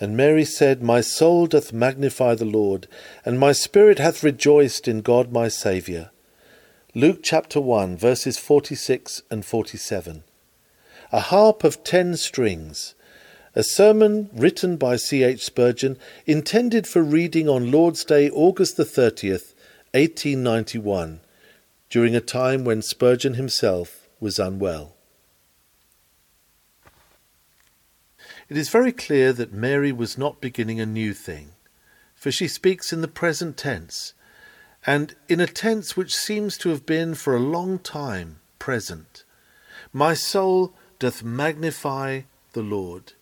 And Mary said, My soul doth magnify the Lord, and my spirit hath rejoiced in God my Saviour. Luke chapter 1, verses 46 and 47. A harp of ten strings. A sermon written by C. H. Spurgeon, intended for reading on Lord's Day, August the 30th, 1891, during a time when Spurgeon himself was unwell. It is very clear that Mary was not beginning a new thing, for she speaks in the present tense, and in a tense which seems to have been for a long time present. My soul doth magnify the Lord.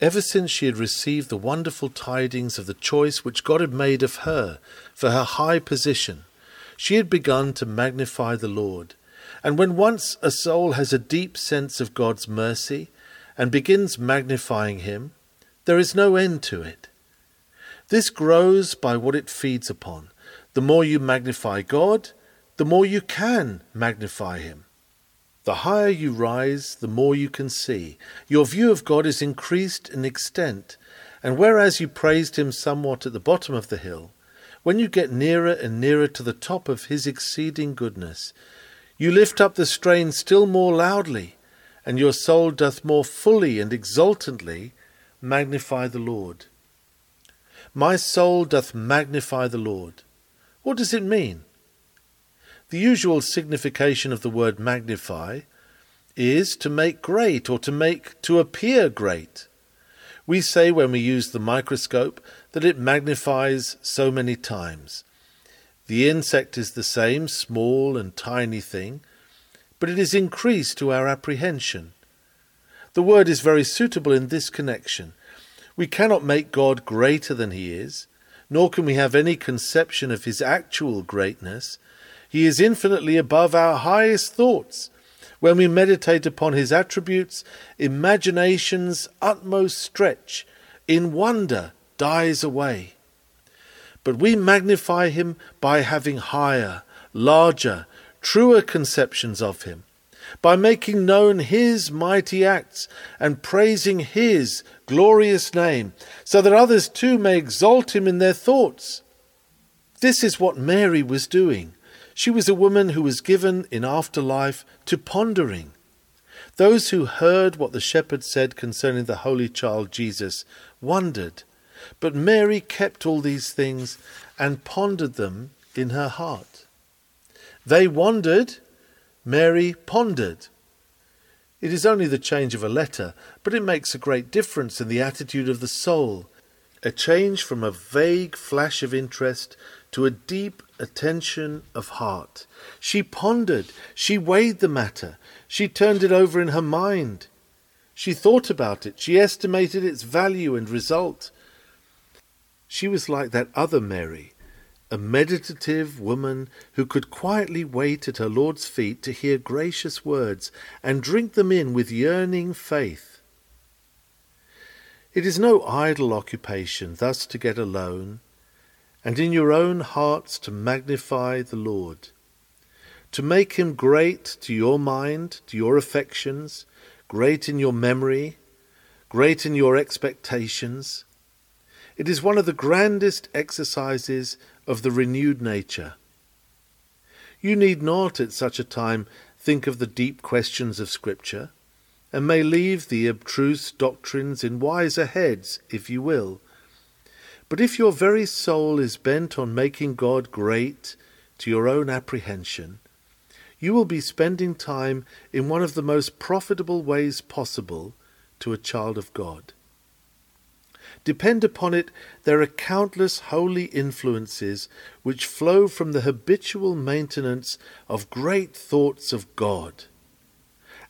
Ever since she had received the wonderful tidings of the choice which God had made of her for her high position, she had begun to magnify the Lord. And when once a soul has a deep sense of God's mercy, and begins magnifying him, there is no end to it. This grows by what it feeds upon. The more you magnify God, the more you can magnify him. The higher you rise, the more you can see. Your view of God is increased in extent, and whereas you praised him somewhat at the bottom of the hill, when you get nearer and nearer to the top of his exceeding goodness, you lift up the strain still more loudly and your soul doth more fully and exultantly magnify the Lord. My soul doth magnify the Lord. What does it mean? The usual signification of the word magnify is to make great or to make to appear great. We say when we use the microscope that it magnifies so many times. The insect is the same small and tiny thing, but it is increased to our apprehension. The word is very suitable in this connection. We cannot make God greater than he is, nor can we have any conception of his actual greatness. He is infinitely above our highest thoughts. When we meditate upon his attributes, imagination's utmost stretch in wonder dies away. But we magnify him by having higher, larger, truer conceptions of him, by making known his mighty acts and praising his glorious name, so that others too may exalt him in their thoughts. This is what Mary was doing. She was a woman who was given in after life to pondering. Those who heard what the shepherd said concerning the holy child Jesus wondered, but Mary kept all these things and pondered them in her heart. They wandered, Mary pondered. It is only the change of a letter, but it makes a great difference in the attitude of the soul, a change from a vague flash of interest to a deep attention of heart. She pondered, she weighed the matter, she turned it over in her mind. She thought about it, she estimated its value and result. She was like that other Mary a meditative woman who could quietly wait at her Lord's feet to hear gracious words and drink them in with yearning faith. It is no idle occupation thus to get alone, and in your own hearts to magnify the Lord, to make him great to your mind, to your affections, great in your memory, great in your expectations. It is one of the grandest exercises of the renewed nature. You need not at such a time think of the deep questions of Scripture, and may leave the abstruse doctrines in wiser heads, if you will. But if your very soul is bent on making God great to your own apprehension, you will be spending time in one of the most profitable ways possible to a child of God. Depend upon it, there are countless holy influences which flow from the habitual maintenance of great thoughts of God,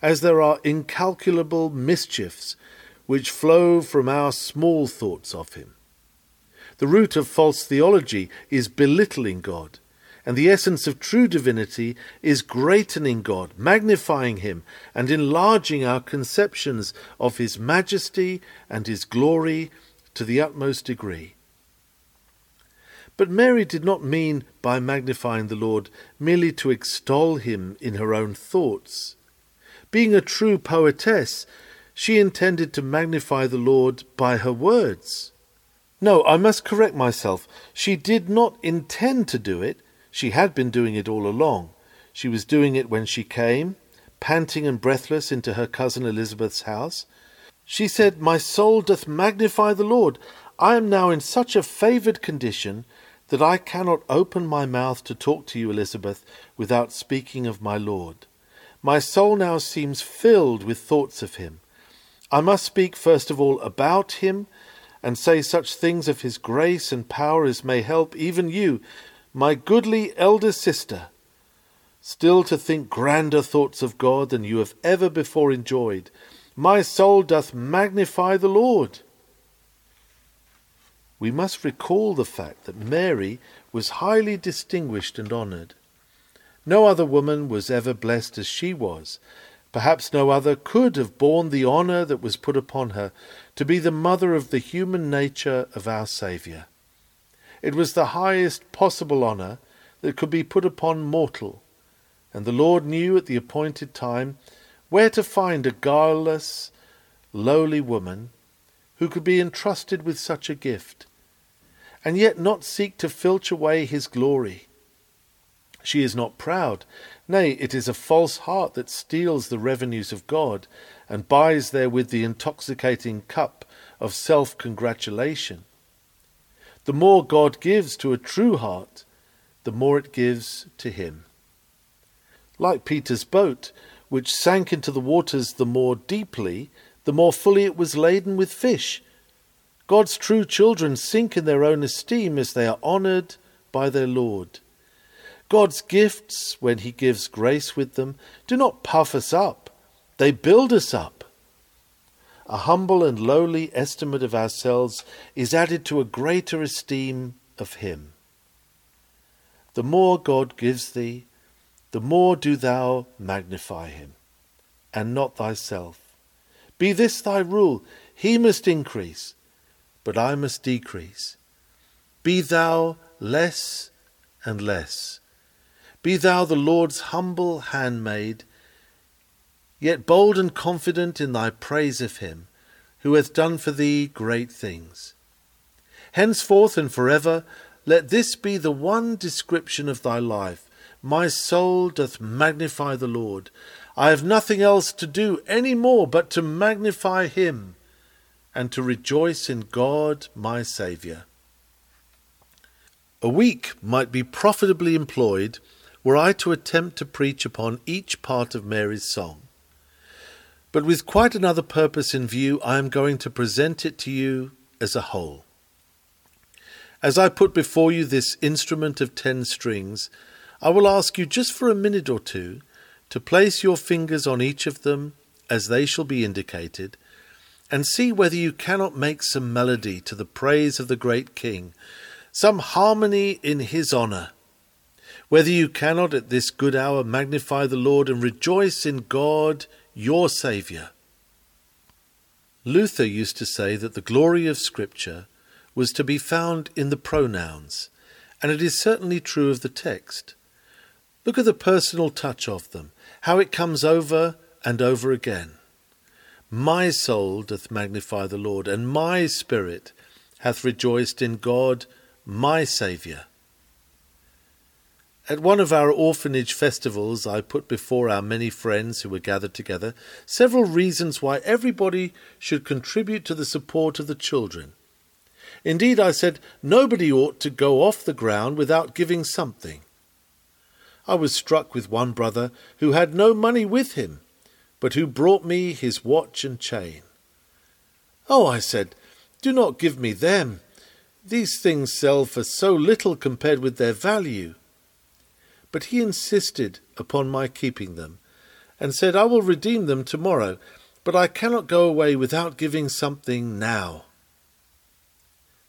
as there are incalculable mischiefs which flow from our small thoughts of Him. The root of false theology is belittling God, and the essence of true divinity is greatening God, magnifying Him, and enlarging our conceptions of His majesty and His glory to the utmost degree. But Mary did not mean by magnifying the Lord merely to extol him in her own thoughts. Being a true poetess, She intended to magnify the Lord by her words. No, I must correct myself. She did not intend to do it. She had been doing it all along. She was doing it when she came, panting and breathless, into her cousin Elizabeth's house. She said, My soul doth magnify the Lord. I am now in such a favoured condition that I cannot open my mouth to talk to you, Elizabeth, without speaking of my Lord. My soul now seems filled with thoughts of him. I must speak first of all about him and say such things of his grace and power as may help even you, my goodly elder sister, still to think grander thoughts of God than you have ever before enjoyed. My soul doth magnify the Lord. We must recall the fact that Mary was highly distinguished and honoured. No other woman was ever blessed as she was. Perhaps no other could have borne the honour that was put upon her to be the mother of the human nature of our Saviour. It was the highest possible honour that could be put upon mortal, and the Lord knew at the appointed time where to find a guileless, lowly woman who could be entrusted with such a gift, and yet not seek to filch away his glory. She is not proud, nay, it is a false heart that steals the revenues of God and buys therewith the intoxicating cup of self congratulation. The more God gives to a true heart, the more it gives to Him. Like Peter's boat, which sank into the waters the more deeply, the more fully it was laden with fish. God's true children sink in their own esteem as they are honoured by their Lord. God's gifts, when He gives grace with them, do not puff us up, they build us up. A humble and lowly estimate of ourselves is added to a greater esteem of Him. The more God gives thee, the more do thou magnify Him, and not thyself. Be this thy rule He must increase, but I must decrease. Be thou less and less. Be thou the Lord's humble handmaid yet bold and confident in thy praise of him, who hath done for thee great things. Henceforth and for ever, let this be the one description of thy life. My soul doth magnify the Lord. I have nothing else to do any more but to magnify him and to rejoice in God my Saviour. A week might be profitably employed were I to attempt to preach upon each part of Mary's song. But with quite another purpose in view, I am going to present it to you as a whole. As I put before you this instrument of ten strings, I will ask you just for a minute or two to place your fingers on each of them as they shall be indicated, and see whether you cannot make some melody to the praise of the great King, some harmony in his honour, whether you cannot at this good hour magnify the Lord and rejoice in God your Saviour. Luther used to say that the glory of Scripture was to be found in the pronouns, and it is certainly true of the text. Look at the personal touch of them, how it comes over and over again. My soul doth magnify the Lord, and my spirit hath rejoiced in God my Saviour. At one of our orphanage festivals, I put before our many friends who were gathered together several reasons why everybody should contribute to the support of the children. Indeed, I said nobody ought to go off the ground without giving something. I was struck with one brother who had no money with him, but who brought me his watch and chain. Oh, I said, do not give me them. These things sell for so little compared with their value but he insisted upon my keeping them, and said, I will redeem them tomorrow, but I cannot go away without giving something now.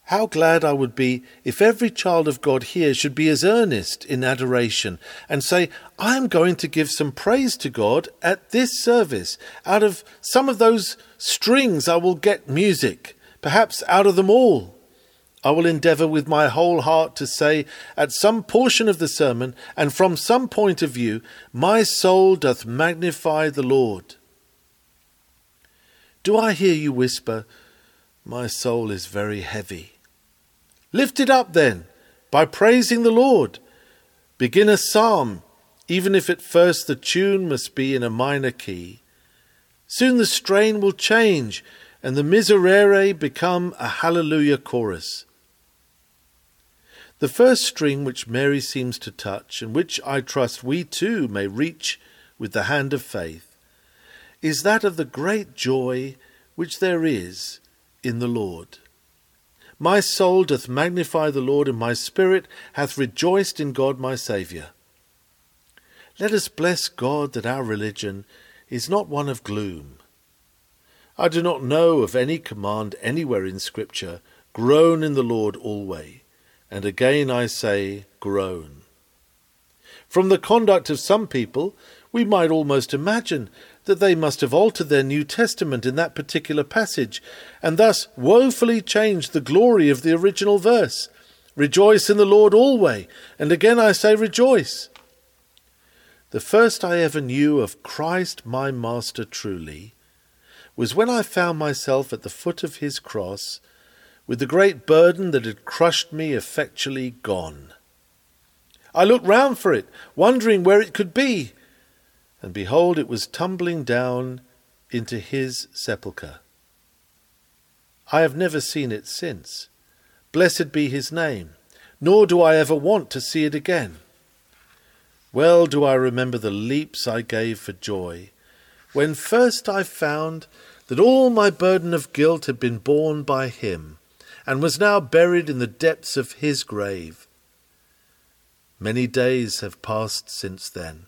How glad I would be if every child of God here should be as earnest in adoration and say, I am going to give some praise to God at this service. Out of some of those strings, I will get music, perhaps out of them all. I will endeavour with my whole heart to say at some portion of the sermon, and from some point of view, My soul doth magnify the Lord. Do I hear you whisper, My soul is very heavy? Lift it up then, by praising the Lord. Begin a psalm, even if at first the tune must be in a minor key. Soon the strain will change, and the miserere become a hallelujah chorus. The first string which Mary seems to touch, and which I trust we too may reach with the hand of faith, is that of the great joy which there is in the Lord. My soul doth magnify the Lord, and my spirit hath rejoiced in God my Saviour. Let us bless God that our religion is not one of gloom. I do not know of any command anywhere in Scripture, groan in the Lord always and again I say, groan. From the conduct of some people, we might almost imagine that they must have altered their New Testament in that particular passage, and thus woefully changed the glory of the original verse. Rejoice in the Lord always, and again I say rejoice. The first I ever knew of Christ my Master truly was when I found myself at the foot of his cross with the great burden that had crushed me effectually gone. I looked round for it, wondering where it could be, and behold, it was tumbling down into his sepulchre. I have never seen it since. Blessed be his name, nor do I ever want to see it again. Well do I remember the leaps I gave for joy when first I found that all my burden of guilt had been borne by him and was now buried in the depths of his grave. Many days have passed since then,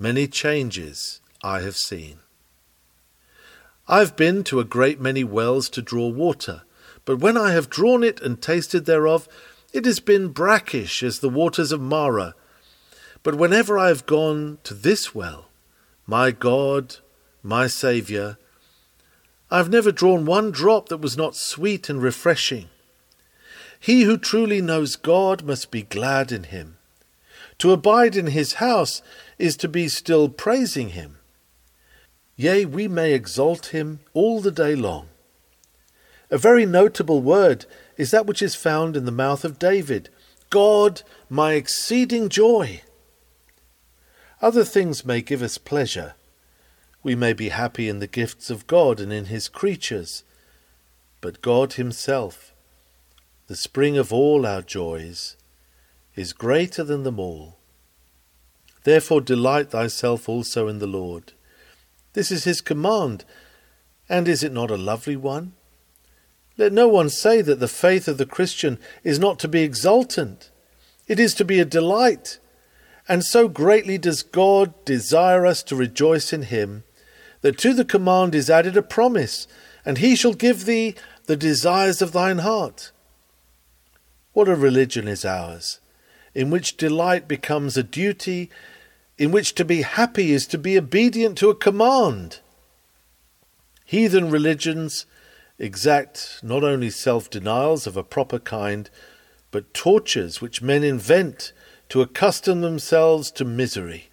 many changes I have seen. I have been to a great many wells to draw water, but when I have drawn it and tasted thereof, it has been brackish as the waters of Marah. But whenever I have gone to this well, my God, my Saviour, I have never drawn one drop that was not sweet and refreshing. He who truly knows God must be glad in him. To abide in his house is to be still praising him. Yea, we may exalt him all the day long. A very notable word is that which is found in the mouth of David God, my exceeding joy. Other things may give us pleasure. We may be happy in the gifts of God and in his creatures. But God himself, the spring of all our joys, is greater than them all. Therefore delight thyself also in the Lord. This is his command, and is it not a lovely one? Let no one say that the faith of the Christian is not to be exultant. It is to be a delight. And so greatly does God desire us to rejoice in him that to the command is added a promise, and he shall give thee the desires of thine heart. What a religion is ours, in which delight becomes a duty, in which to be happy is to be obedient to a command. Heathen religions exact not only self denials of a proper kind, but tortures which men invent to accustom themselves to misery.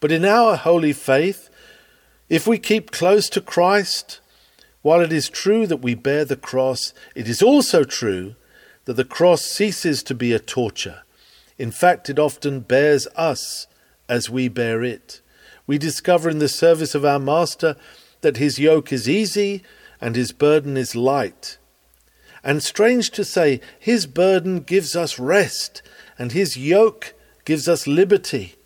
But in our holy faith, if we keep close to Christ, while it is true that we bear the cross, it is also true that the cross ceases to be a torture. In fact, it often bears us as we bear it. We discover in the service of our Master that his yoke is easy and his burden is light. And strange to say, his burden gives us rest and his yoke gives us liberty.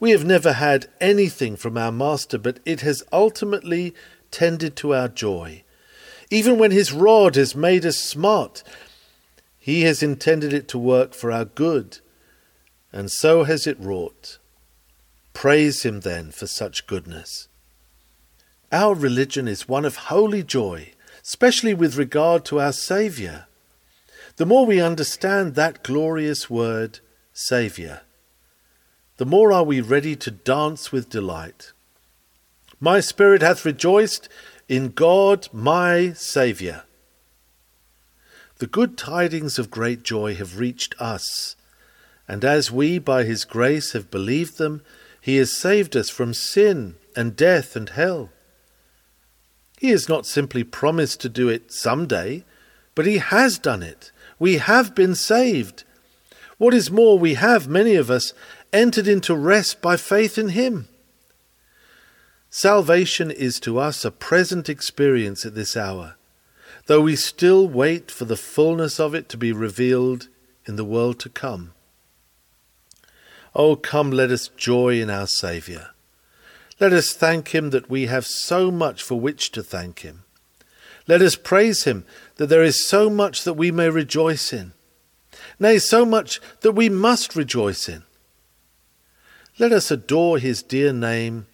We have never had anything from our Master, but it has ultimately tended to our joy. Even when his rod has made us smart, he has intended it to work for our good, and so has it wrought. Praise him then for such goodness. Our religion is one of holy joy, especially with regard to our Saviour. The more we understand that glorious word, Saviour, the more are we ready to dance with delight. My spirit hath rejoiced in God my Saviour. The good tidings of great joy have reached us, and as we by his grace have believed them, he has saved us from sin and death and hell. He has not simply promised to do it some day, but He has done it. We have been saved. What is more, we have, many of us, entered into rest by faith in Him. Salvation is to us a present experience at this hour, though we still wait for the fullness of it to be revealed in the world to come. Oh, come, let us joy in our Saviour. Let us thank Him that we have so much for which to thank Him. Let us praise Him that there is so much that we may rejoice in, nay, so much that we must rejoice in. Let us adore His dear name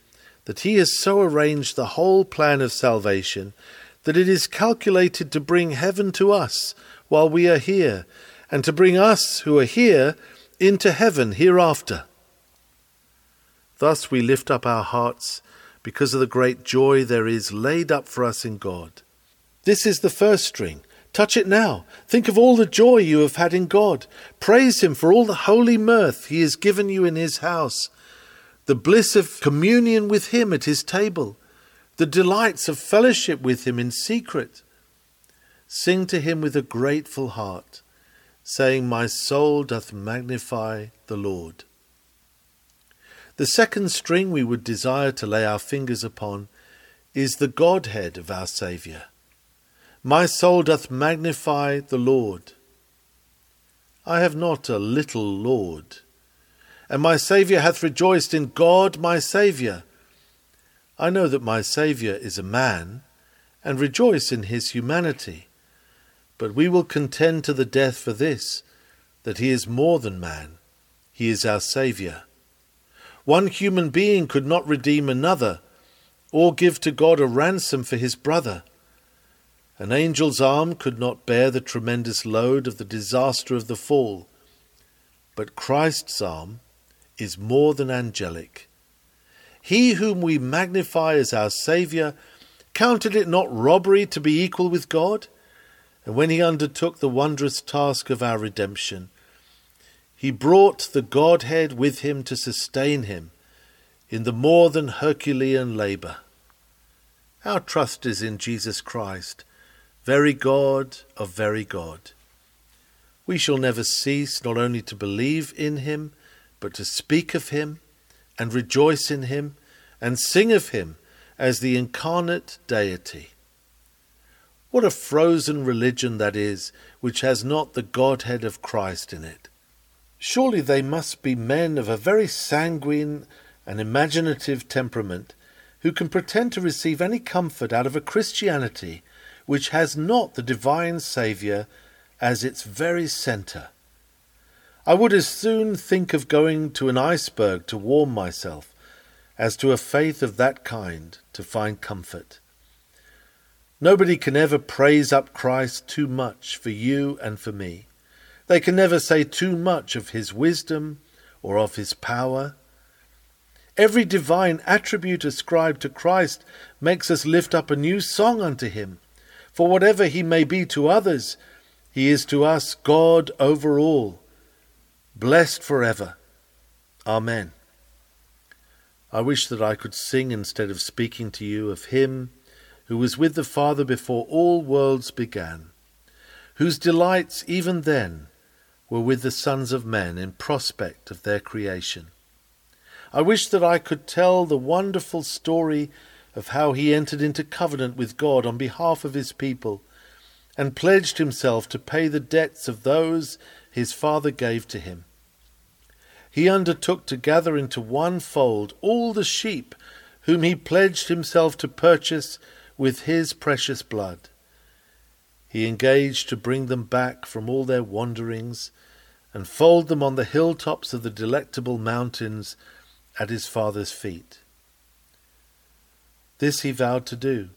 that He has so arranged the whole plan of salvation that it is calculated to bring heaven to us while we are here, and to bring us who are here into heaven hereafter. Thus we lift up our hearts because of the great joy there is laid up for us in God. This is the first string. Touch it now. Think of all the joy you have had in God. Praise Him for all the holy mirth He has given you in His house the bliss of communion with Him at His table, the delights of fellowship with Him in secret. Sing to Him with a grateful heart, saying, My soul doth magnify the Lord. The second string we would desire to lay our fingers upon is the Godhead of our Saviour. My soul doth magnify the Lord. I have not a little Lord and my Saviour hath rejoiced in God my Saviour. I know that my Saviour is a man, and rejoice in his humanity. But we will contend to the death for this, that he is more than man. He is our Saviour. One human being could not redeem another, or give to God a ransom for his brother. An angel's arm could not bear the tremendous load of the disaster of the fall. But Christ's arm is more than angelic. He whom we magnify as our Saviour counted it not robbery to be equal with God, and when he undertook the wondrous task of our redemption, he brought the Godhead with him to sustain him in the more than Herculean labour. Our trust is in Jesus Christ, very God of very God. We shall never cease not only to believe in him, but to speak of him and rejoice in him and sing of him as the incarnate deity. What a frozen religion that is, which has not the Godhead of Christ in it. Surely they must be men of a very sanguine and imaginative temperament who can pretend to receive any comfort out of a Christianity which has not the divine Saviour as its very centre. I would as soon think of going to an iceberg to warm myself as to a faith of that kind to find comfort. Nobody can ever praise up Christ too much for you and for me. They can never say too much of his wisdom or of his power. Every divine attribute ascribed to Christ makes us lift up a new song unto him. For whatever he may be to others, he is to us God over all blessed forever. Amen. I wish that I could sing instead of speaking to you of him who was with the Father before all worlds began, whose delights even then were with the sons of men in prospect of their creation. I wish that I could tell the wonderful story of how he entered into covenant with God on behalf of his people and pledged himself to pay the debts of those his Father gave to him he undertook to gather into one fold all the sheep whom he pledged himself to purchase with his precious blood. He engaged to bring them back from all their wanderings and fold them on the hilltops of the delectable mountains at his father's feet. This he vowed to do,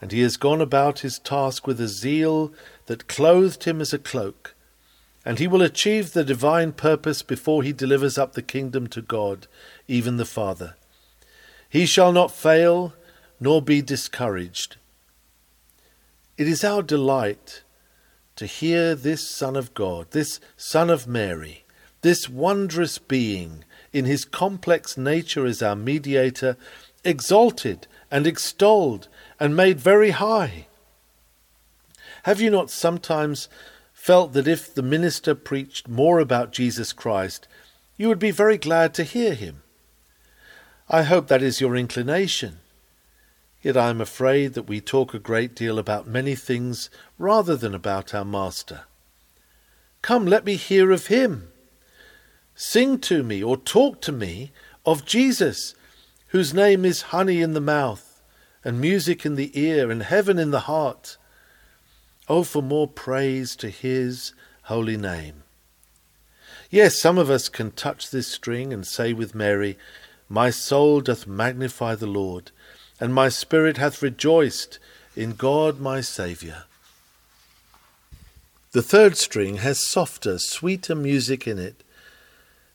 and he has gone about his task with a zeal that clothed him as a cloak and he will achieve the divine purpose before he delivers up the kingdom to God, even the Father. He shall not fail nor be discouraged. It is our delight to hear this Son of God, this Son of Mary, this wondrous being, in his complex nature as our mediator, exalted and extolled and made very high. Have you not sometimes felt that if the minister preached more about Jesus Christ, you would be very glad to hear him? I hope that is your inclination. Yet I am afraid that we talk a great deal about many things rather than about our Master. Come, let me hear of him. Sing to me or talk to me of Jesus, whose name is honey in the mouth, and music in the ear, and heaven in the heart. Oh, for more praise to his holy name. Yes, some of us can touch this string and say with Mary, My soul doth magnify the Lord, and my spirit hath rejoiced in God my Saviour. The third string has softer, sweeter music in it,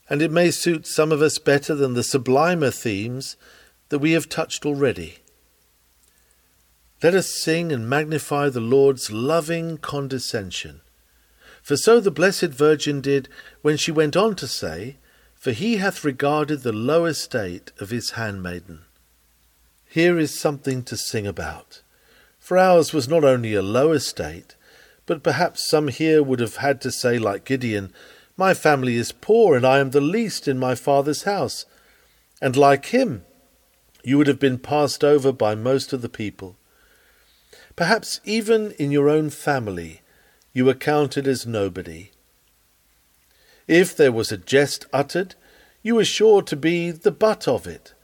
and it may suit some of us better than the sublimer themes that we have touched already. Let us sing and magnify the Lord's loving condescension. For so the Blessed Virgin did when she went on to say, For he hath regarded the low estate of his handmaiden. Here is something to sing about. For ours was not only a low estate, but perhaps some here would have had to say, like Gideon, My family is poor, and I am the least in my father's house. And like him, you would have been passed over by most of the people. Perhaps even in your own family you were counted as nobody. If there was a jest uttered, you were sure to be the butt of it,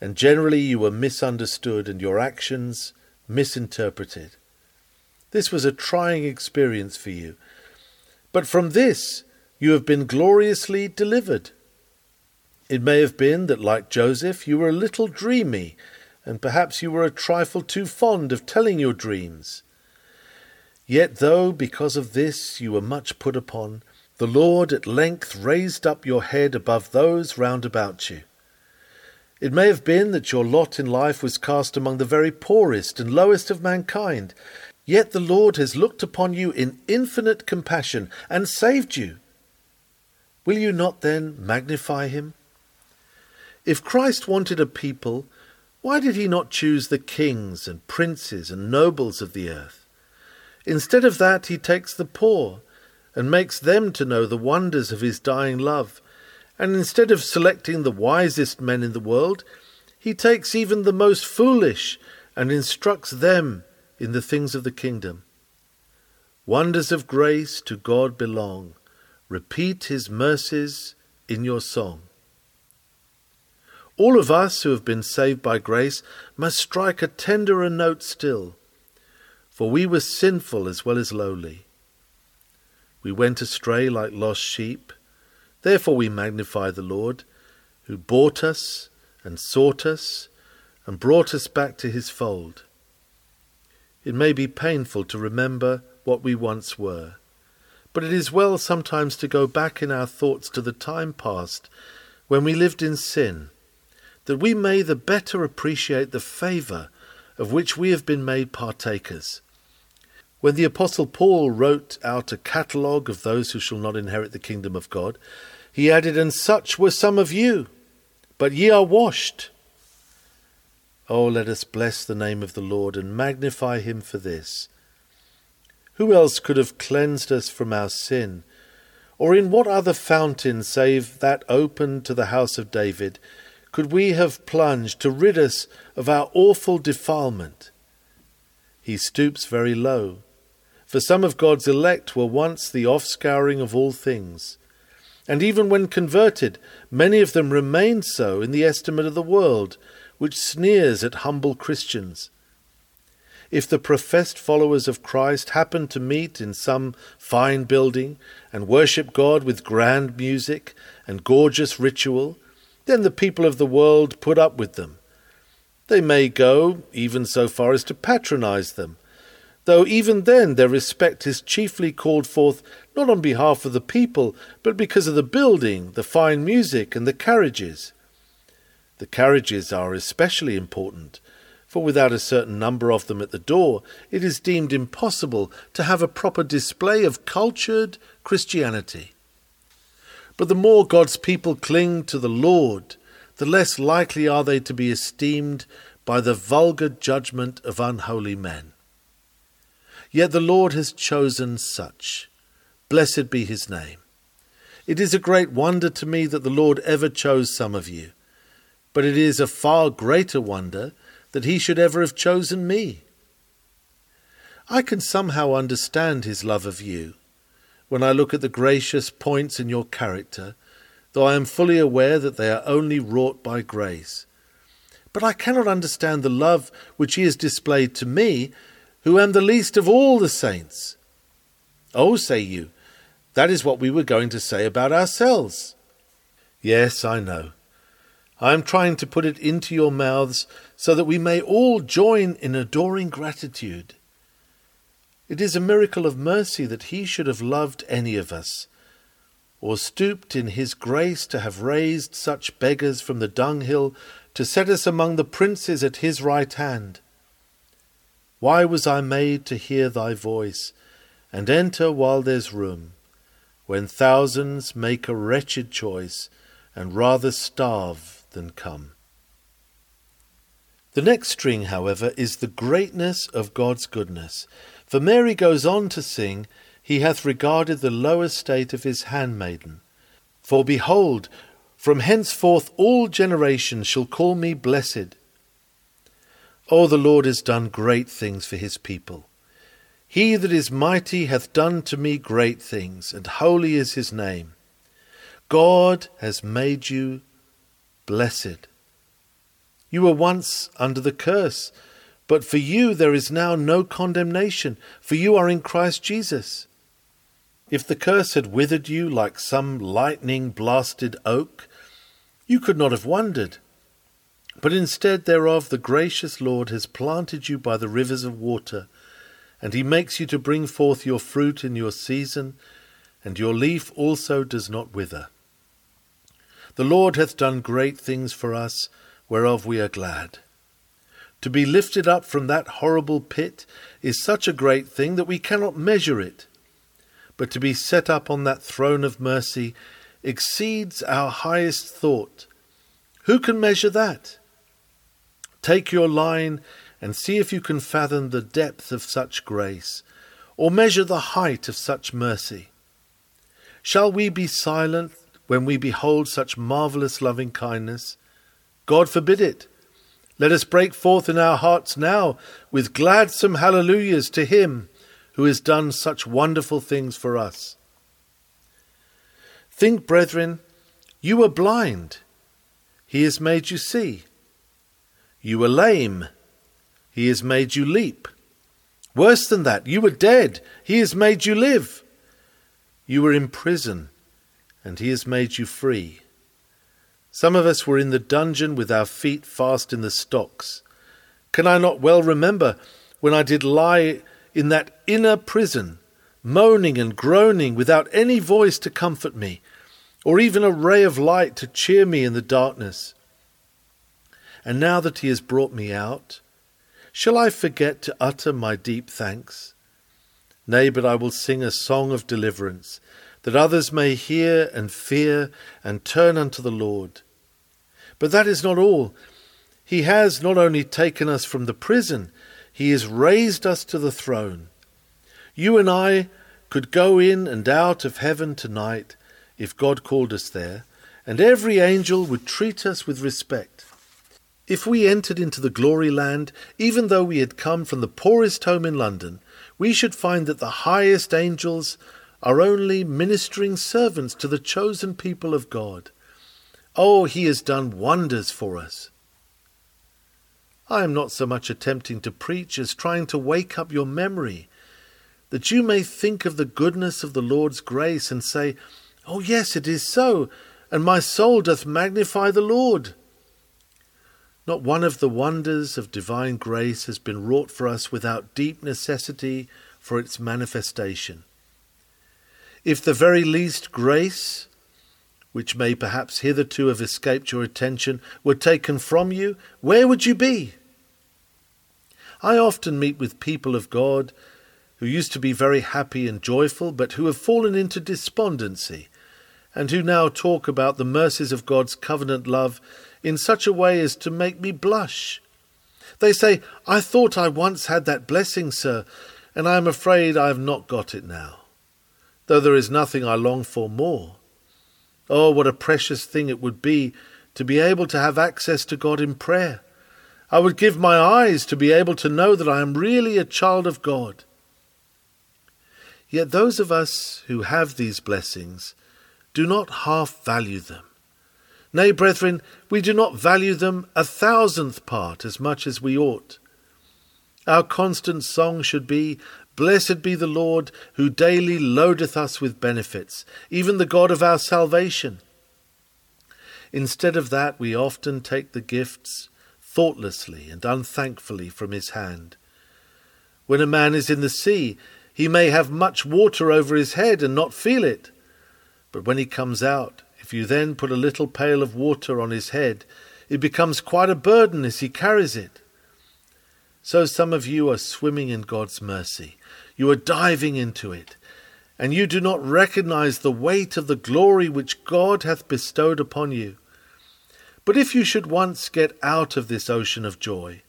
and generally you were misunderstood and your actions misinterpreted. This was a trying experience for you, but from this you have been gloriously delivered. It may have been that, like Joseph, you were a little dreamy and perhaps you were a trifle too fond of telling your dreams. Yet though because of this you were much put upon, the Lord at length raised up your head above those round about you. It may have been that your lot in life was cast among the very poorest and lowest of mankind, yet the Lord has looked upon you in infinite compassion and saved you. Will you not then magnify him? If Christ wanted a people why did he not choose the kings and princes and nobles of the earth? Instead of that, he takes the poor and makes them to know the wonders of his dying love. And instead of selecting the wisest men in the world, he takes even the most foolish and instructs them in the things of the kingdom. Wonders of grace to God belong. Repeat his mercies in your song. All of us who have been saved by grace must strike a tenderer note still, for we were sinful as well as lowly. We went astray like lost sheep, therefore we magnify the Lord, who bought us and sought us and brought us back to his fold. It may be painful to remember what we once were, but it is well sometimes to go back in our thoughts to the time past when we lived in sin that we may the better appreciate the favour of which we have been made partakers. When the Apostle Paul wrote out a catalogue of those who shall not inherit the kingdom of God, he added, And such were some of you, but ye are washed. Oh, let us bless the name of the Lord and magnify him for this. Who else could have cleansed us from our sin? Or in what other fountain save that opened to the house of David? Could we have plunged to rid us of our awful defilement? He stoops very low, for some of God's elect were once the offscouring of all things. And even when converted, many of them remain so in the estimate of the world, which sneers at humble Christians. If the professed followers of Christ happen to meet in some fine building and worship God with grand music and gorgeous ritual, then the people of the world put up with them. They may go even so far as to patronize them, though even then their respect is chiefly called forth not on behalf of the people, but because of the building, the fine music, and the carriages. The carriages are especially important, for without a certain number of them at the door, it is deemed impossible to have a proper display of cultured Christianity. But the more God's people cling to the Lord, the less likely are they to be esteemed by the vulgar judgment of unholy men. Yet the Lord has chosen such. Blessed be his name. It is a great wonder to me that the Lord ever chose some of you, but it is a far greater wonder that he should ever have chosen me. I can somehow understand his love of you when I look at the gracious points in your character, though I am fully aware that they are only wrought by grace. But I cannot understand the love which he has displayed to me, who am the least of all the saints. Oh, say you, that is what we were going to say about ourselves. Yes, I know. I am trying to put it into your mouths so that we may all join in adoring gratitude. It is a miracle of mercy that he should have loved any of us, or stooped in his grace to have raised such beggars from the dunghill to set us among the princes at his right hand. Why was I made to hear thy voice, and enter while there's room? when thousands make a wretched choice and rather starve than come. The next string, however, is the greatness of God's goodness. For Mary goes on to sing, He hath regarded the low estate of his handmaiden. For behold, from henceforth all generations shall call me blessed. O the Lord has done great things for his people. He that is mighty hath done to me great things, and holy is his name. God has made you blessed. You were once under the curse, but for you there is now no condemnation, for you are in Christ Jesus. If the curse had withered you like some lightning blasted oak, you could not have wondered. But instead thereof, the gracious Lord has planted you by the rivers of water and he makes you to bring forth your fruit in your season, and your leaf also does not wither. The Lord hath done great things for us, whereof we are glad. To be lifted up from that horrible pit is such a great thing that we cannot measure it. But to be set up on that throne of mercy exceeds our highest thought. Who can measure that? Take your line and see if you can fathom the depth of such grace, or measure the height of such mercy. Shall we be silent when we behold such marvellous loving kindness? God forbid it. Let us break forth in our hearts now with gladsome hallelujahs to Him who has done such wonderful things for us. Think, brethren, you were blind. He has made you see. You were lame. He has made you leap. Worse than that, you were dead. He has made you live. You were in prison, and He has made you free. Some of us were in the dungeon with our feet fast in the stocks. Can I not well remember when I did lie in that inner prison, moaning and groaning without any voice to comfort me, or even a ray of light to cheer me in the darkness? And now that He has brought me out, Shall I forget to utter my deep thanks? Nay, but I will sing a song of deliverance, that others may hear and fear and turn unto the Lord. But that is not all. He has not only taken us from the prison, he has raised us to the throne. You and I could go in and out of heaven tonight if God called us there, and every angel would treat us with respect. If we entered into the glory land, even though we had come from the poorest home in London, we should find that the highest angels are only ministering servants to the chosen people of God. Oh, he has done wonders for us. I am not so much attempting to preach as trying to wake up your memory, that you may think of the goodness of the Lord's grace and say, Oh, yes, it is so, and my soul doth magnify the Lord. Not one of the wonders of divine grace has been wrought for us without deep necessity for its manifestation. If the very least grace, which may perhaps hitherto have escaped your attention, were taken from you, where would you be? I often meet with people of God who used to be very happy and joyful, but who have fallen into despondency, and who now talk about the mercies of God's covenant love in such a way as to make me blush. They say, I thought I once had that blessing, sir, and I am afraid I have not got it now, though there is nothing I long for more. Oh, what a precious thing it would be to be able to have access to God in prayer. I would give my eyes to be able to know that I am really a child of God. Yet those of us who have these blessings do not half value them. Nay, brethren, we do not value them a thousandth part as much as we ought. Our constant song should be, Blessed be the Lord, who daily loadeth us with benefits, even the God of our salvation. Instead of that, we often take the gifts thoughtlessly and unthankfully from his hand. When a man is in the sea, he may have much water over his head and not feel it. But when he comes out, if you then put a little pail of water on his head, it becomes quite a burden as he carries it. So some of you are swimming in God's mercy. You are diving into it, and you do not recognize the weight of the glory which God hath bestowed upon you. But if you should once get out of this ocean of joy,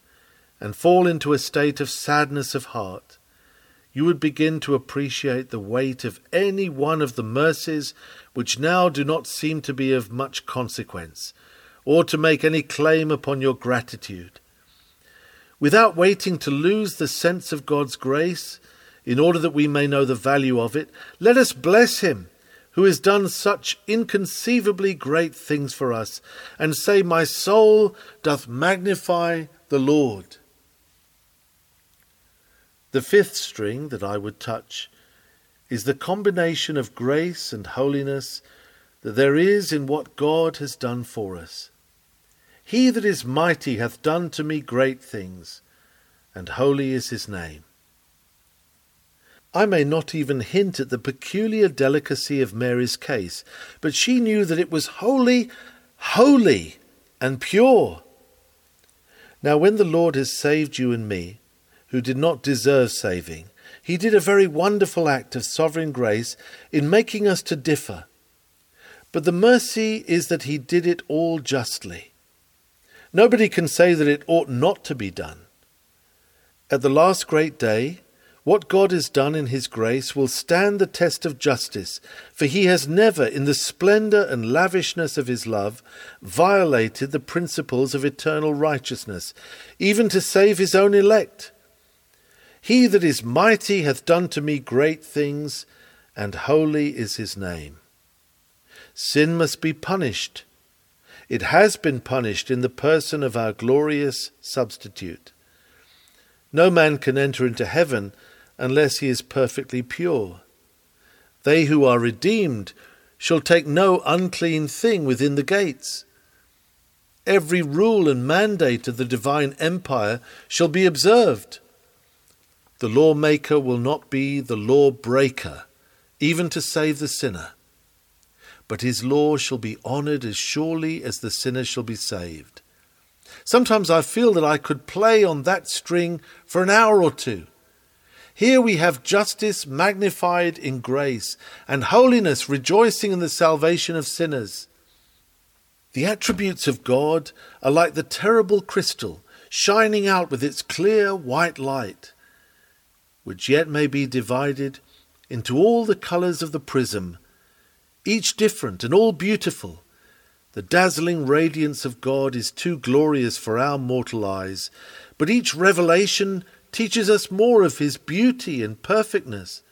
and fall into a state of sadness of heart, you would begin to appreciate the weight of any one of the mercies which now do not seem to be of much consequence, or to make any claim upon your gratitude. Without waiting to lose the sense of God's grace, in order that we may know the value of it, let us bless Him, who has done such inconceivably great things for us, and say, My soul doth magnify the Lord. The fifth string that I would touch is the combination of grace and holiness that there is in what God has done for us. He that is mighty hath done to me great things, and holy is his name. I may not even hint at the peculiar delicacy of Mary's case, but she knew that it was holy, holy, and pure. Now, when the Lord has saved you and me, who did not deserve saving, he did a very wonderful act of sovereign grace in making us to differ. But the mercy is that he did it all justly. Nobody can say that it ought not to be done. At the last great day, what God has done in His grace will stand the test of justice, for He has never, in the splendour and lavishness of His love, violated the principles of eternal righteousness, even to save His own elect. He that is mighty hath done to me great things, and holy is his name. Sin must be punished. It has been punished in the person of our glorious substitute. No man can enter into heaven unless he is perfectly pure. They who are redeemed shall take no unclean thing within the gates. Every rule and mandate of the divine empire shall be observed. The lawmaker will not be the lawbreaker, even to save the sinner. But his law shall be honoured as surely as the sinner shall be saved. Sometimes I feel that I could play on that string for an hour or two. Here we have justice magnified in grace, and holiness rejoicing in the salvation of sinners. The attributes of God are like the terrible crystal, shining out with its clear white light which yet may be divided into all the colours of the prism, each different and all beautiful. The dazzling radiance of God is too glorious for our mortal eyes, but each revelation teaches us more of His beauty and perfectness.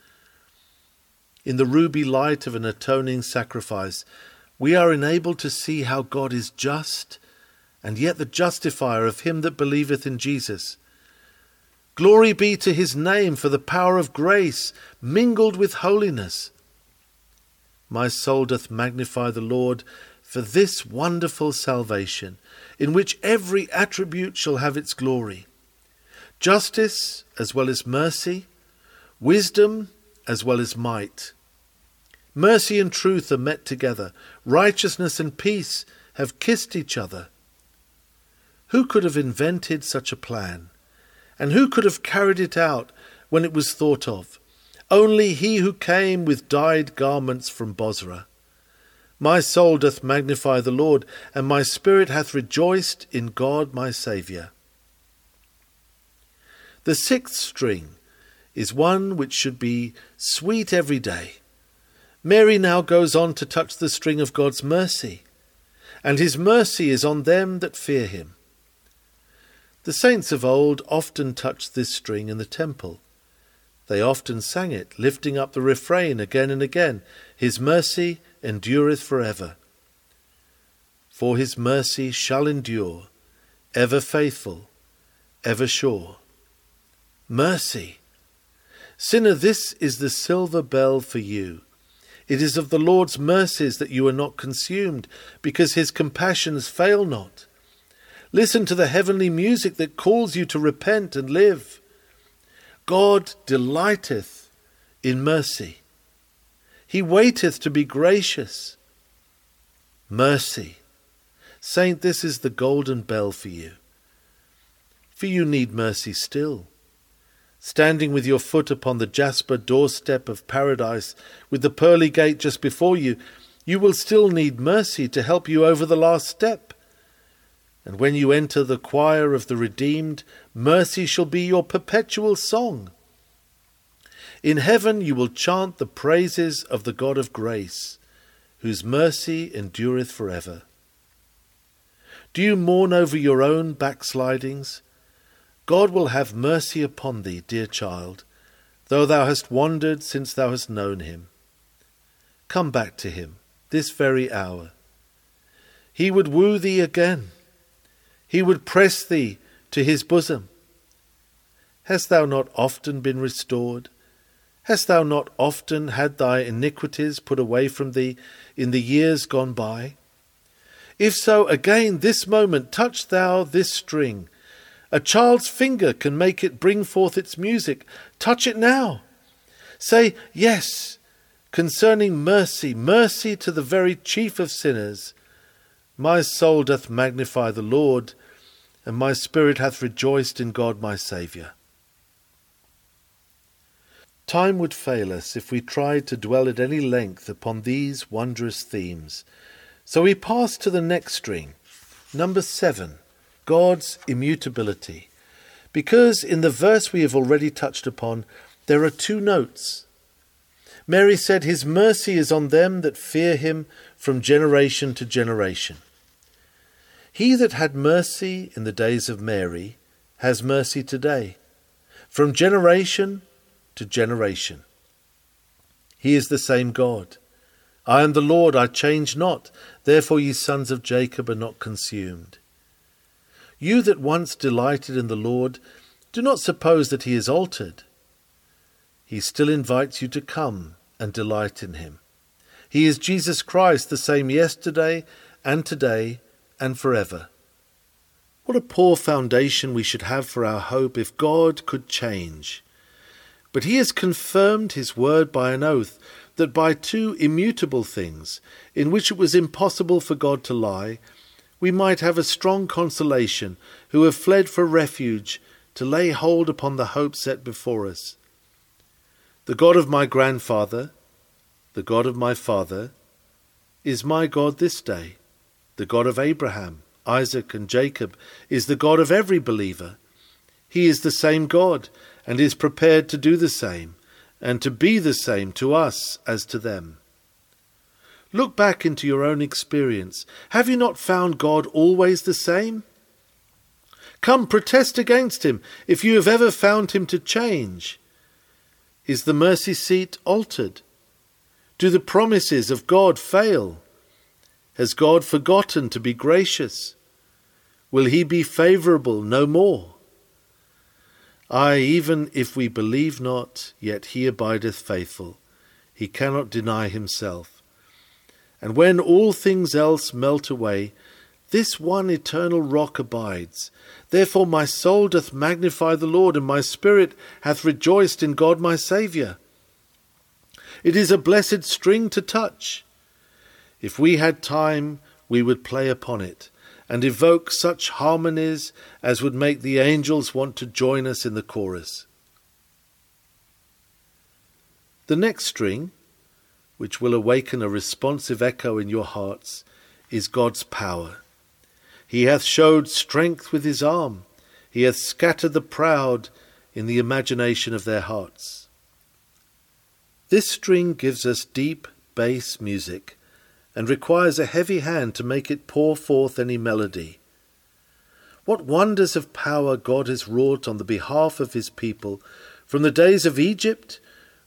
In the ruby light of an atoning sacrifice, we are enabled to see how God is just, and yet the justifier of him that believeth in Jesus. Glory be to his name for the power of grace mingled with holiness. My soul doth magnify the Lord for this wonderful salvation, in which every attribute shall have its glory justice as well as mercy, wisdom as well as might. Mercy and truth are met together, righteousness and peace have kissed each other. Who could have invented such a plan? And who could have carried it out when it was thought of? Only he who came with dyed garments from Bozrah. My soul doth magnify the Lord, and my spirit hath rejoiced in God my Saviour. The sixth string is one which should be sweet every day. Mary now goes on to touch the string of God's mercy, and his mercy is on them that fear him. The saints of old often touched this string in the temple. They often sang it, lifting up the refrain again and again His mercy endureth for ever. For his mercy shall endure, ever faithful, ever sure. Mercy. Sinner, this is the silver bell for you. It is of the Lord's mercies that you are not consumed, because his compassions fail not. Listen to the heavenly music that calls you to repent and live. God delighteth in mercy. He waiteth to be gracious. Mercy. Saint, this is the golden bell for you. For you need mercy still. Standing with your foot upon the jasper doorstep of paradise, with the pearly gate just before you, you will still need mercy to help you over the last step. And when you enter the choir of the redeemed, mercy shall be your perpetual song. In heaven you will chant the praises of the God of grace, whose mercy endureth for ever. Do you mourn over your own backslidings? God will have mercy upon thee, dear child, though thou hast wandered since thou hast known him. Come back to him this very hour. He would woo thee again he would press thee to his bosom. Hast thou not often been restored? Hast thou not often had thy iniquities put away from thee in the years gone by? If so, again this moment touch thou this string. A child's finger can make it bring forth its music. Touch it now. Say, Yes, concerning mercy, mercy to the very chief of sinners. My soul doth magnify the Lord and my spirit hath rejoiced in God my Saviour. Time would fail us if we tried to dwell at any length upon these wondrous themes, so we pass to the next string, number seven, God's immutability, because in the verse we have already touched upon, there are two notes. Mary said, His mercy is on them that fear him from generation to generation. He that had mercy in the days of Mary has mercy today, from generation to generation. He is the same God. I am the Lord, I change not, therefore ye sons of Jacob are not consumed. You that once delighted in the Lord, do not suppose that he is altered. He still invites you to come and delight in him. He is Jesus Christ, the same yesterday and today and forever. What a poor foundation we should have for our hope if God could change. But he has confirmed his word by an oath that by two immutable things, in which it was impossible for God to lie, we might have a strong consolation who have fled for refuge to lay hold upon the hope set before us. The God of my grandfather, the God of my father, is my God this day. The God of Abraham, Isaac, and Jacob is the God of every believer. He is the same God and is prepared to do the same and to be the same to us as to them. Look back into your own experience. Have you not found God always the same? Come, protest against him if you have ever found him to change. Is the mercy seat altered? Do the promises of God fail? Has God forgotten to be gracious? Will he be favourable no more? Ay, even if we believe not, yet he abideth faithful. He cannot deny himself. And when all things else melt away, this one eternal rock abides. Therefore my soul doth magnify the Lord, and my spirit hath rejoiced in God my Saviour. It is a blessed string to touch. If we had time, we would play upon it and evoke such harmonies as would make the angels want to join us in the chorus. The next string, which will awaken a responsive echo in your hearts, is God's power. He hath showed strength with his arm, he hath scattered the proud, in the imagination of their hearts. This string gives us deep bass music and requires a heavy hand to make it pour forth any melody. What wonders of power God has wrought on the behalf of his people from the days of Egypt,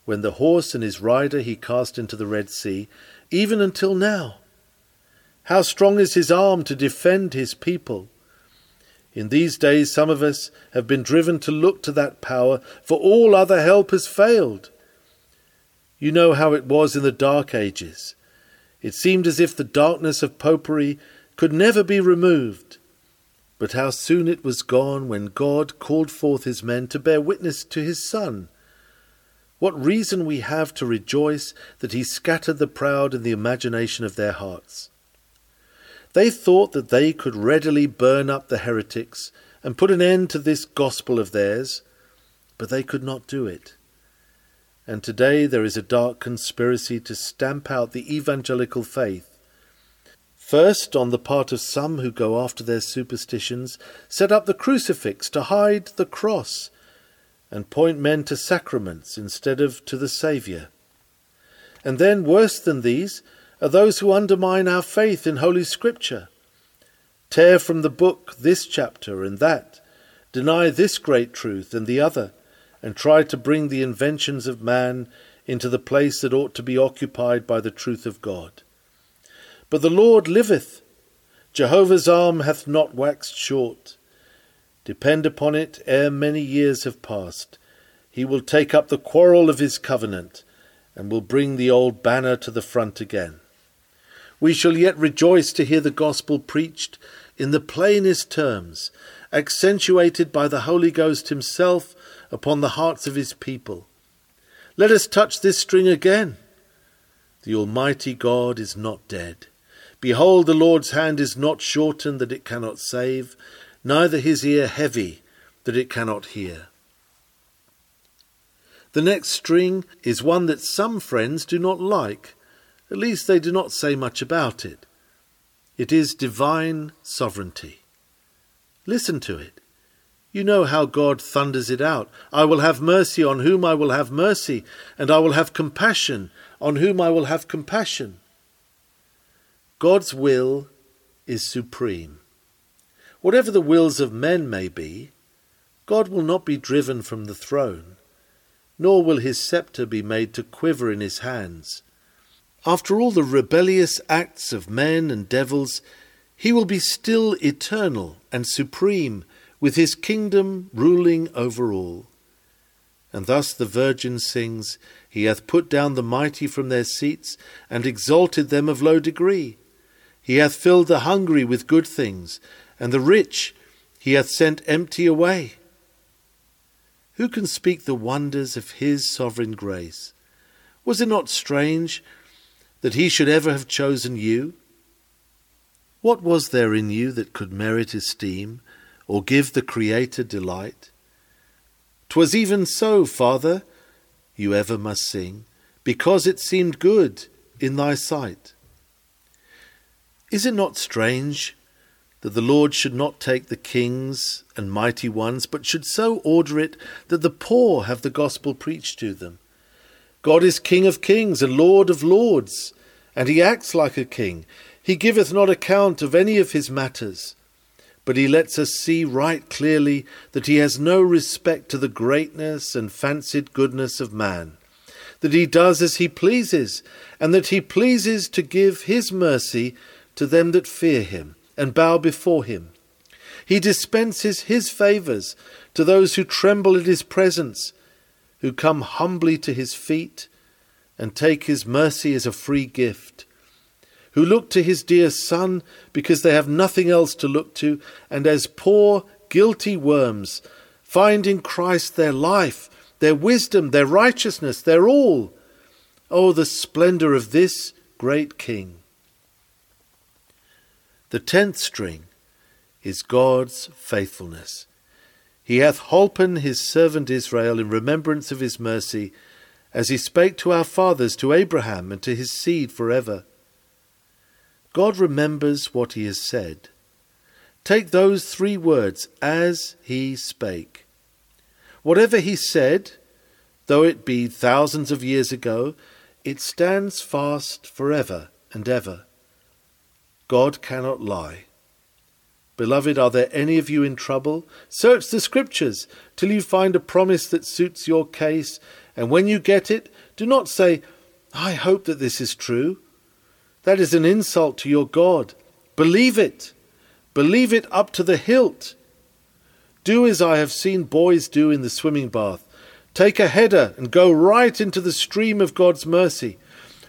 when the horse and his rider he cast into the Red Sea, even until now. How strong is his arm to defend his people. In these days, some of us have been driven to look to that power, for all other help has failed. You know how it was in the Dark Ages. It seemed as if the darkness of popery could never be removed. But how soon it was gone when God called forth his men to bear witness to his Son. What reason we have to rejoice that he scattered the proud in the imagination of their hearts. They thought that they could readily burn up the heretics and put an end to this gospel of theirs, but they could not do it. And today there is a dark conspiracy to stamp out the evangelical faith First, on the part of some who go after their superstitions, set up the crucifix to hide the cross and point men to sacraments instead of to the Saviour. And then, worse than these, are those who undermine our faith in Holy Scripture, tear from the book this chapter and that, deny this great truth and the other, and try to bring the inventions of man into the place that ought to be occupied by the truth of God. But the Lord liveth. Jehovah's arm hath not waxed short. Depend upon it, ere many years have passed, he will take up the quarrel of his covenant, and will bring the old banner to the front again. We shall yet rejoice to hear the gospel preached in the plainest terms, accentuated by the Holy Ghost himself upon the hearts of his people. Let us touch this string again. The Almighty God is not dead. Behold, the Lord's hand is not shortened that it cannot save, neither his ear heavy that it cannot hear. The next string is one that some friends do not like, at least they do not say much about it. It is divine sovereignty. Listen to it. You know how God thunders it out. I will have mercy on whom I will have mercy, and I will have compassion on whom I will have compassion. God's will is supreme. Whatever the wills of men may be, God will not be driven from the throne, nor will his sceptre be made to quiver in his hands. After all the rebellious acts of men and devils, he will be still eternal and supreme, with his kingdom ruling over all. And thus the Virgin sings, He hath put down the mighty from their seats, and exalted them of low degree. He hath filled the hungry with good things, and the rich he hath sent empty away. Who can speak the wonders of his sovereign grace? Was it not strange that he should ever have chosen you? What was there in you that could merit esteem, or give the Creator delight? 'Twas even so, Father, you ever must sing, because it seemed good in thy sight. Is it not strange that the Lord should not take the kings and mighty ones, but should so order it that the poor have the gospel preached to them? God is King of kings and Lord of lords, and he acts like a king. He giveth not account of any of his matters, but he lets us see right clearly that he has no respect to the greatness and fancied goodness of man, that he does as he pleases, and that he pleases to give his mercy to them that fear him and bow before him. He dispenses his favours to those who tremble at his presence, who come humbly to his feet and take his mercy as a free gift, who look to his dear Son because they have nothing else to look to, and as poor, guilty worms find in Christ their life, their wisdom, their righteousness, their all. Oh, the splendour of this great King! The tenth string is God's faithfulness. He hath holpen his servant Israel in remembrance of his mercy, as he spake to our fathers, to Abraham, and to his seed for ever. God remembers what he has said. Take those three words, as he spake. Whatever he said, though it be thousands of years ago, it stands fast forever and ever. God cannot lie. Beloved, are there any of you in trouble? Search the Scriptures till you find a promise that suits your case, and when you get it, do not say, I hope that this is true. That is an insult to your God. Believe it. Believe it up to the hilt. Do as I have seen boys do in the swimming bath. Take a header and go right into the stream of God's mercy.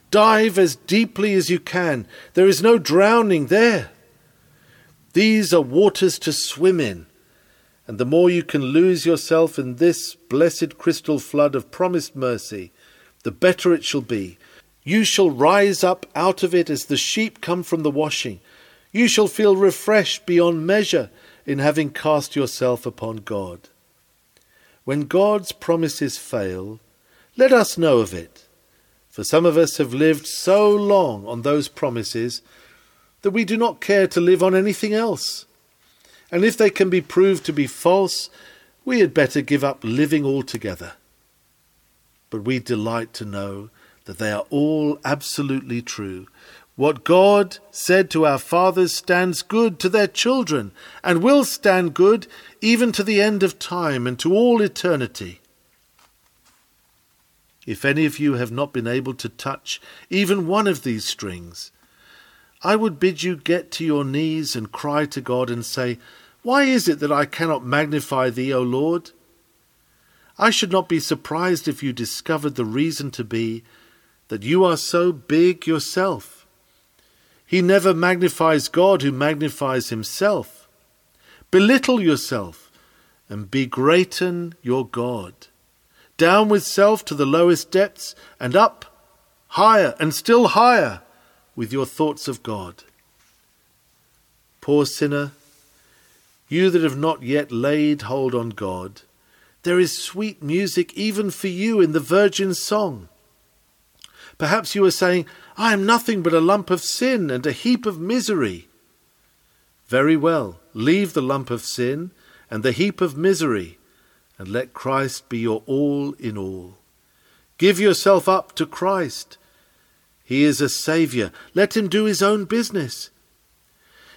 Dive as deeply as you can. There is no drowning there. These are waters to swim in, and the more you can lose yourself in this blessed crystal flood of promised mercy, the better it shall be. You shall rise up out of it as the sheep come from the washing. You shall feel refreshed beyond measure in having cast yourself upon God. When God's promises fail, let us know of it, for some of us have lived so long on those promises that we do not care to live on anything else. And if they can be proved to be false, we had better give up living altogether. But we delight to know that they are all absolutely true. What God said to our fathers stands good to their children, and will stand good even to the end of time and to all eternity. If any of you have not been able to touch even one of these strings, I would bid you get to your knees and cry to God and say, Why is it that I cannot magnify thee, O Lord? I should not be surprised if you discovered the reason to be that you are so big yourself. He never magnifies God who magnifies himself. Belittle yourself and be greaten your God. Down with self to the lowest depths and up, higher and still higher with your thoughts of God. Poor sinner, you that have not yet laid hold on God, there is sweet music even for you in the Virgin's song. Perhaps you are saying, I am nothing but a lump of sin and a heap of misery. Very well, leave the lump of sin and the heap of misery, and let Christ be your all in all. Give yourself up to Christ he is a Saviour. Let him do his own business.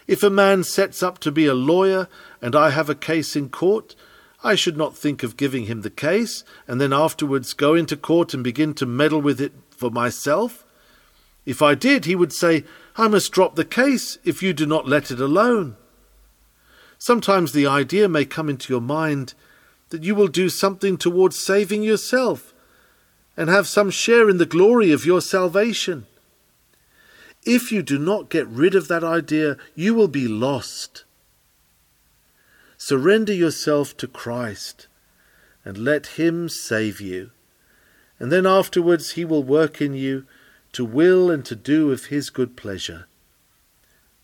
If a man sets up to be a lawyer and I have a case in court, I should not think of giving him the case and then afterwards go into court and begin to meddle with it for myself. If I did, he would say, I must drop the case if you do not let it alone. Sometimes the idea may come into your mind that you will do something towards saving yourself and have some share in the glory of your salvation. If you do not get rid of that idea, you will be lost. Surrender yourself to Christ and let Him save you. And then afterwards He will work in you to will and to do of His good pleasure,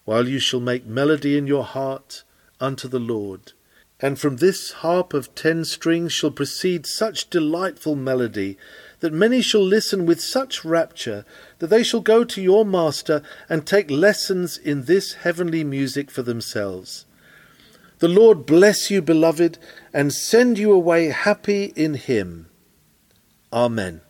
while you shall make melody in your heart unto the Lord. And from this harp of ten strings shall proceed such delightful melody that many shall listen with such rapture that they shall go to your master and take lessons in this heavenly music for themselves. The Lord bless you, beloved, and send you away happy in him. Amen.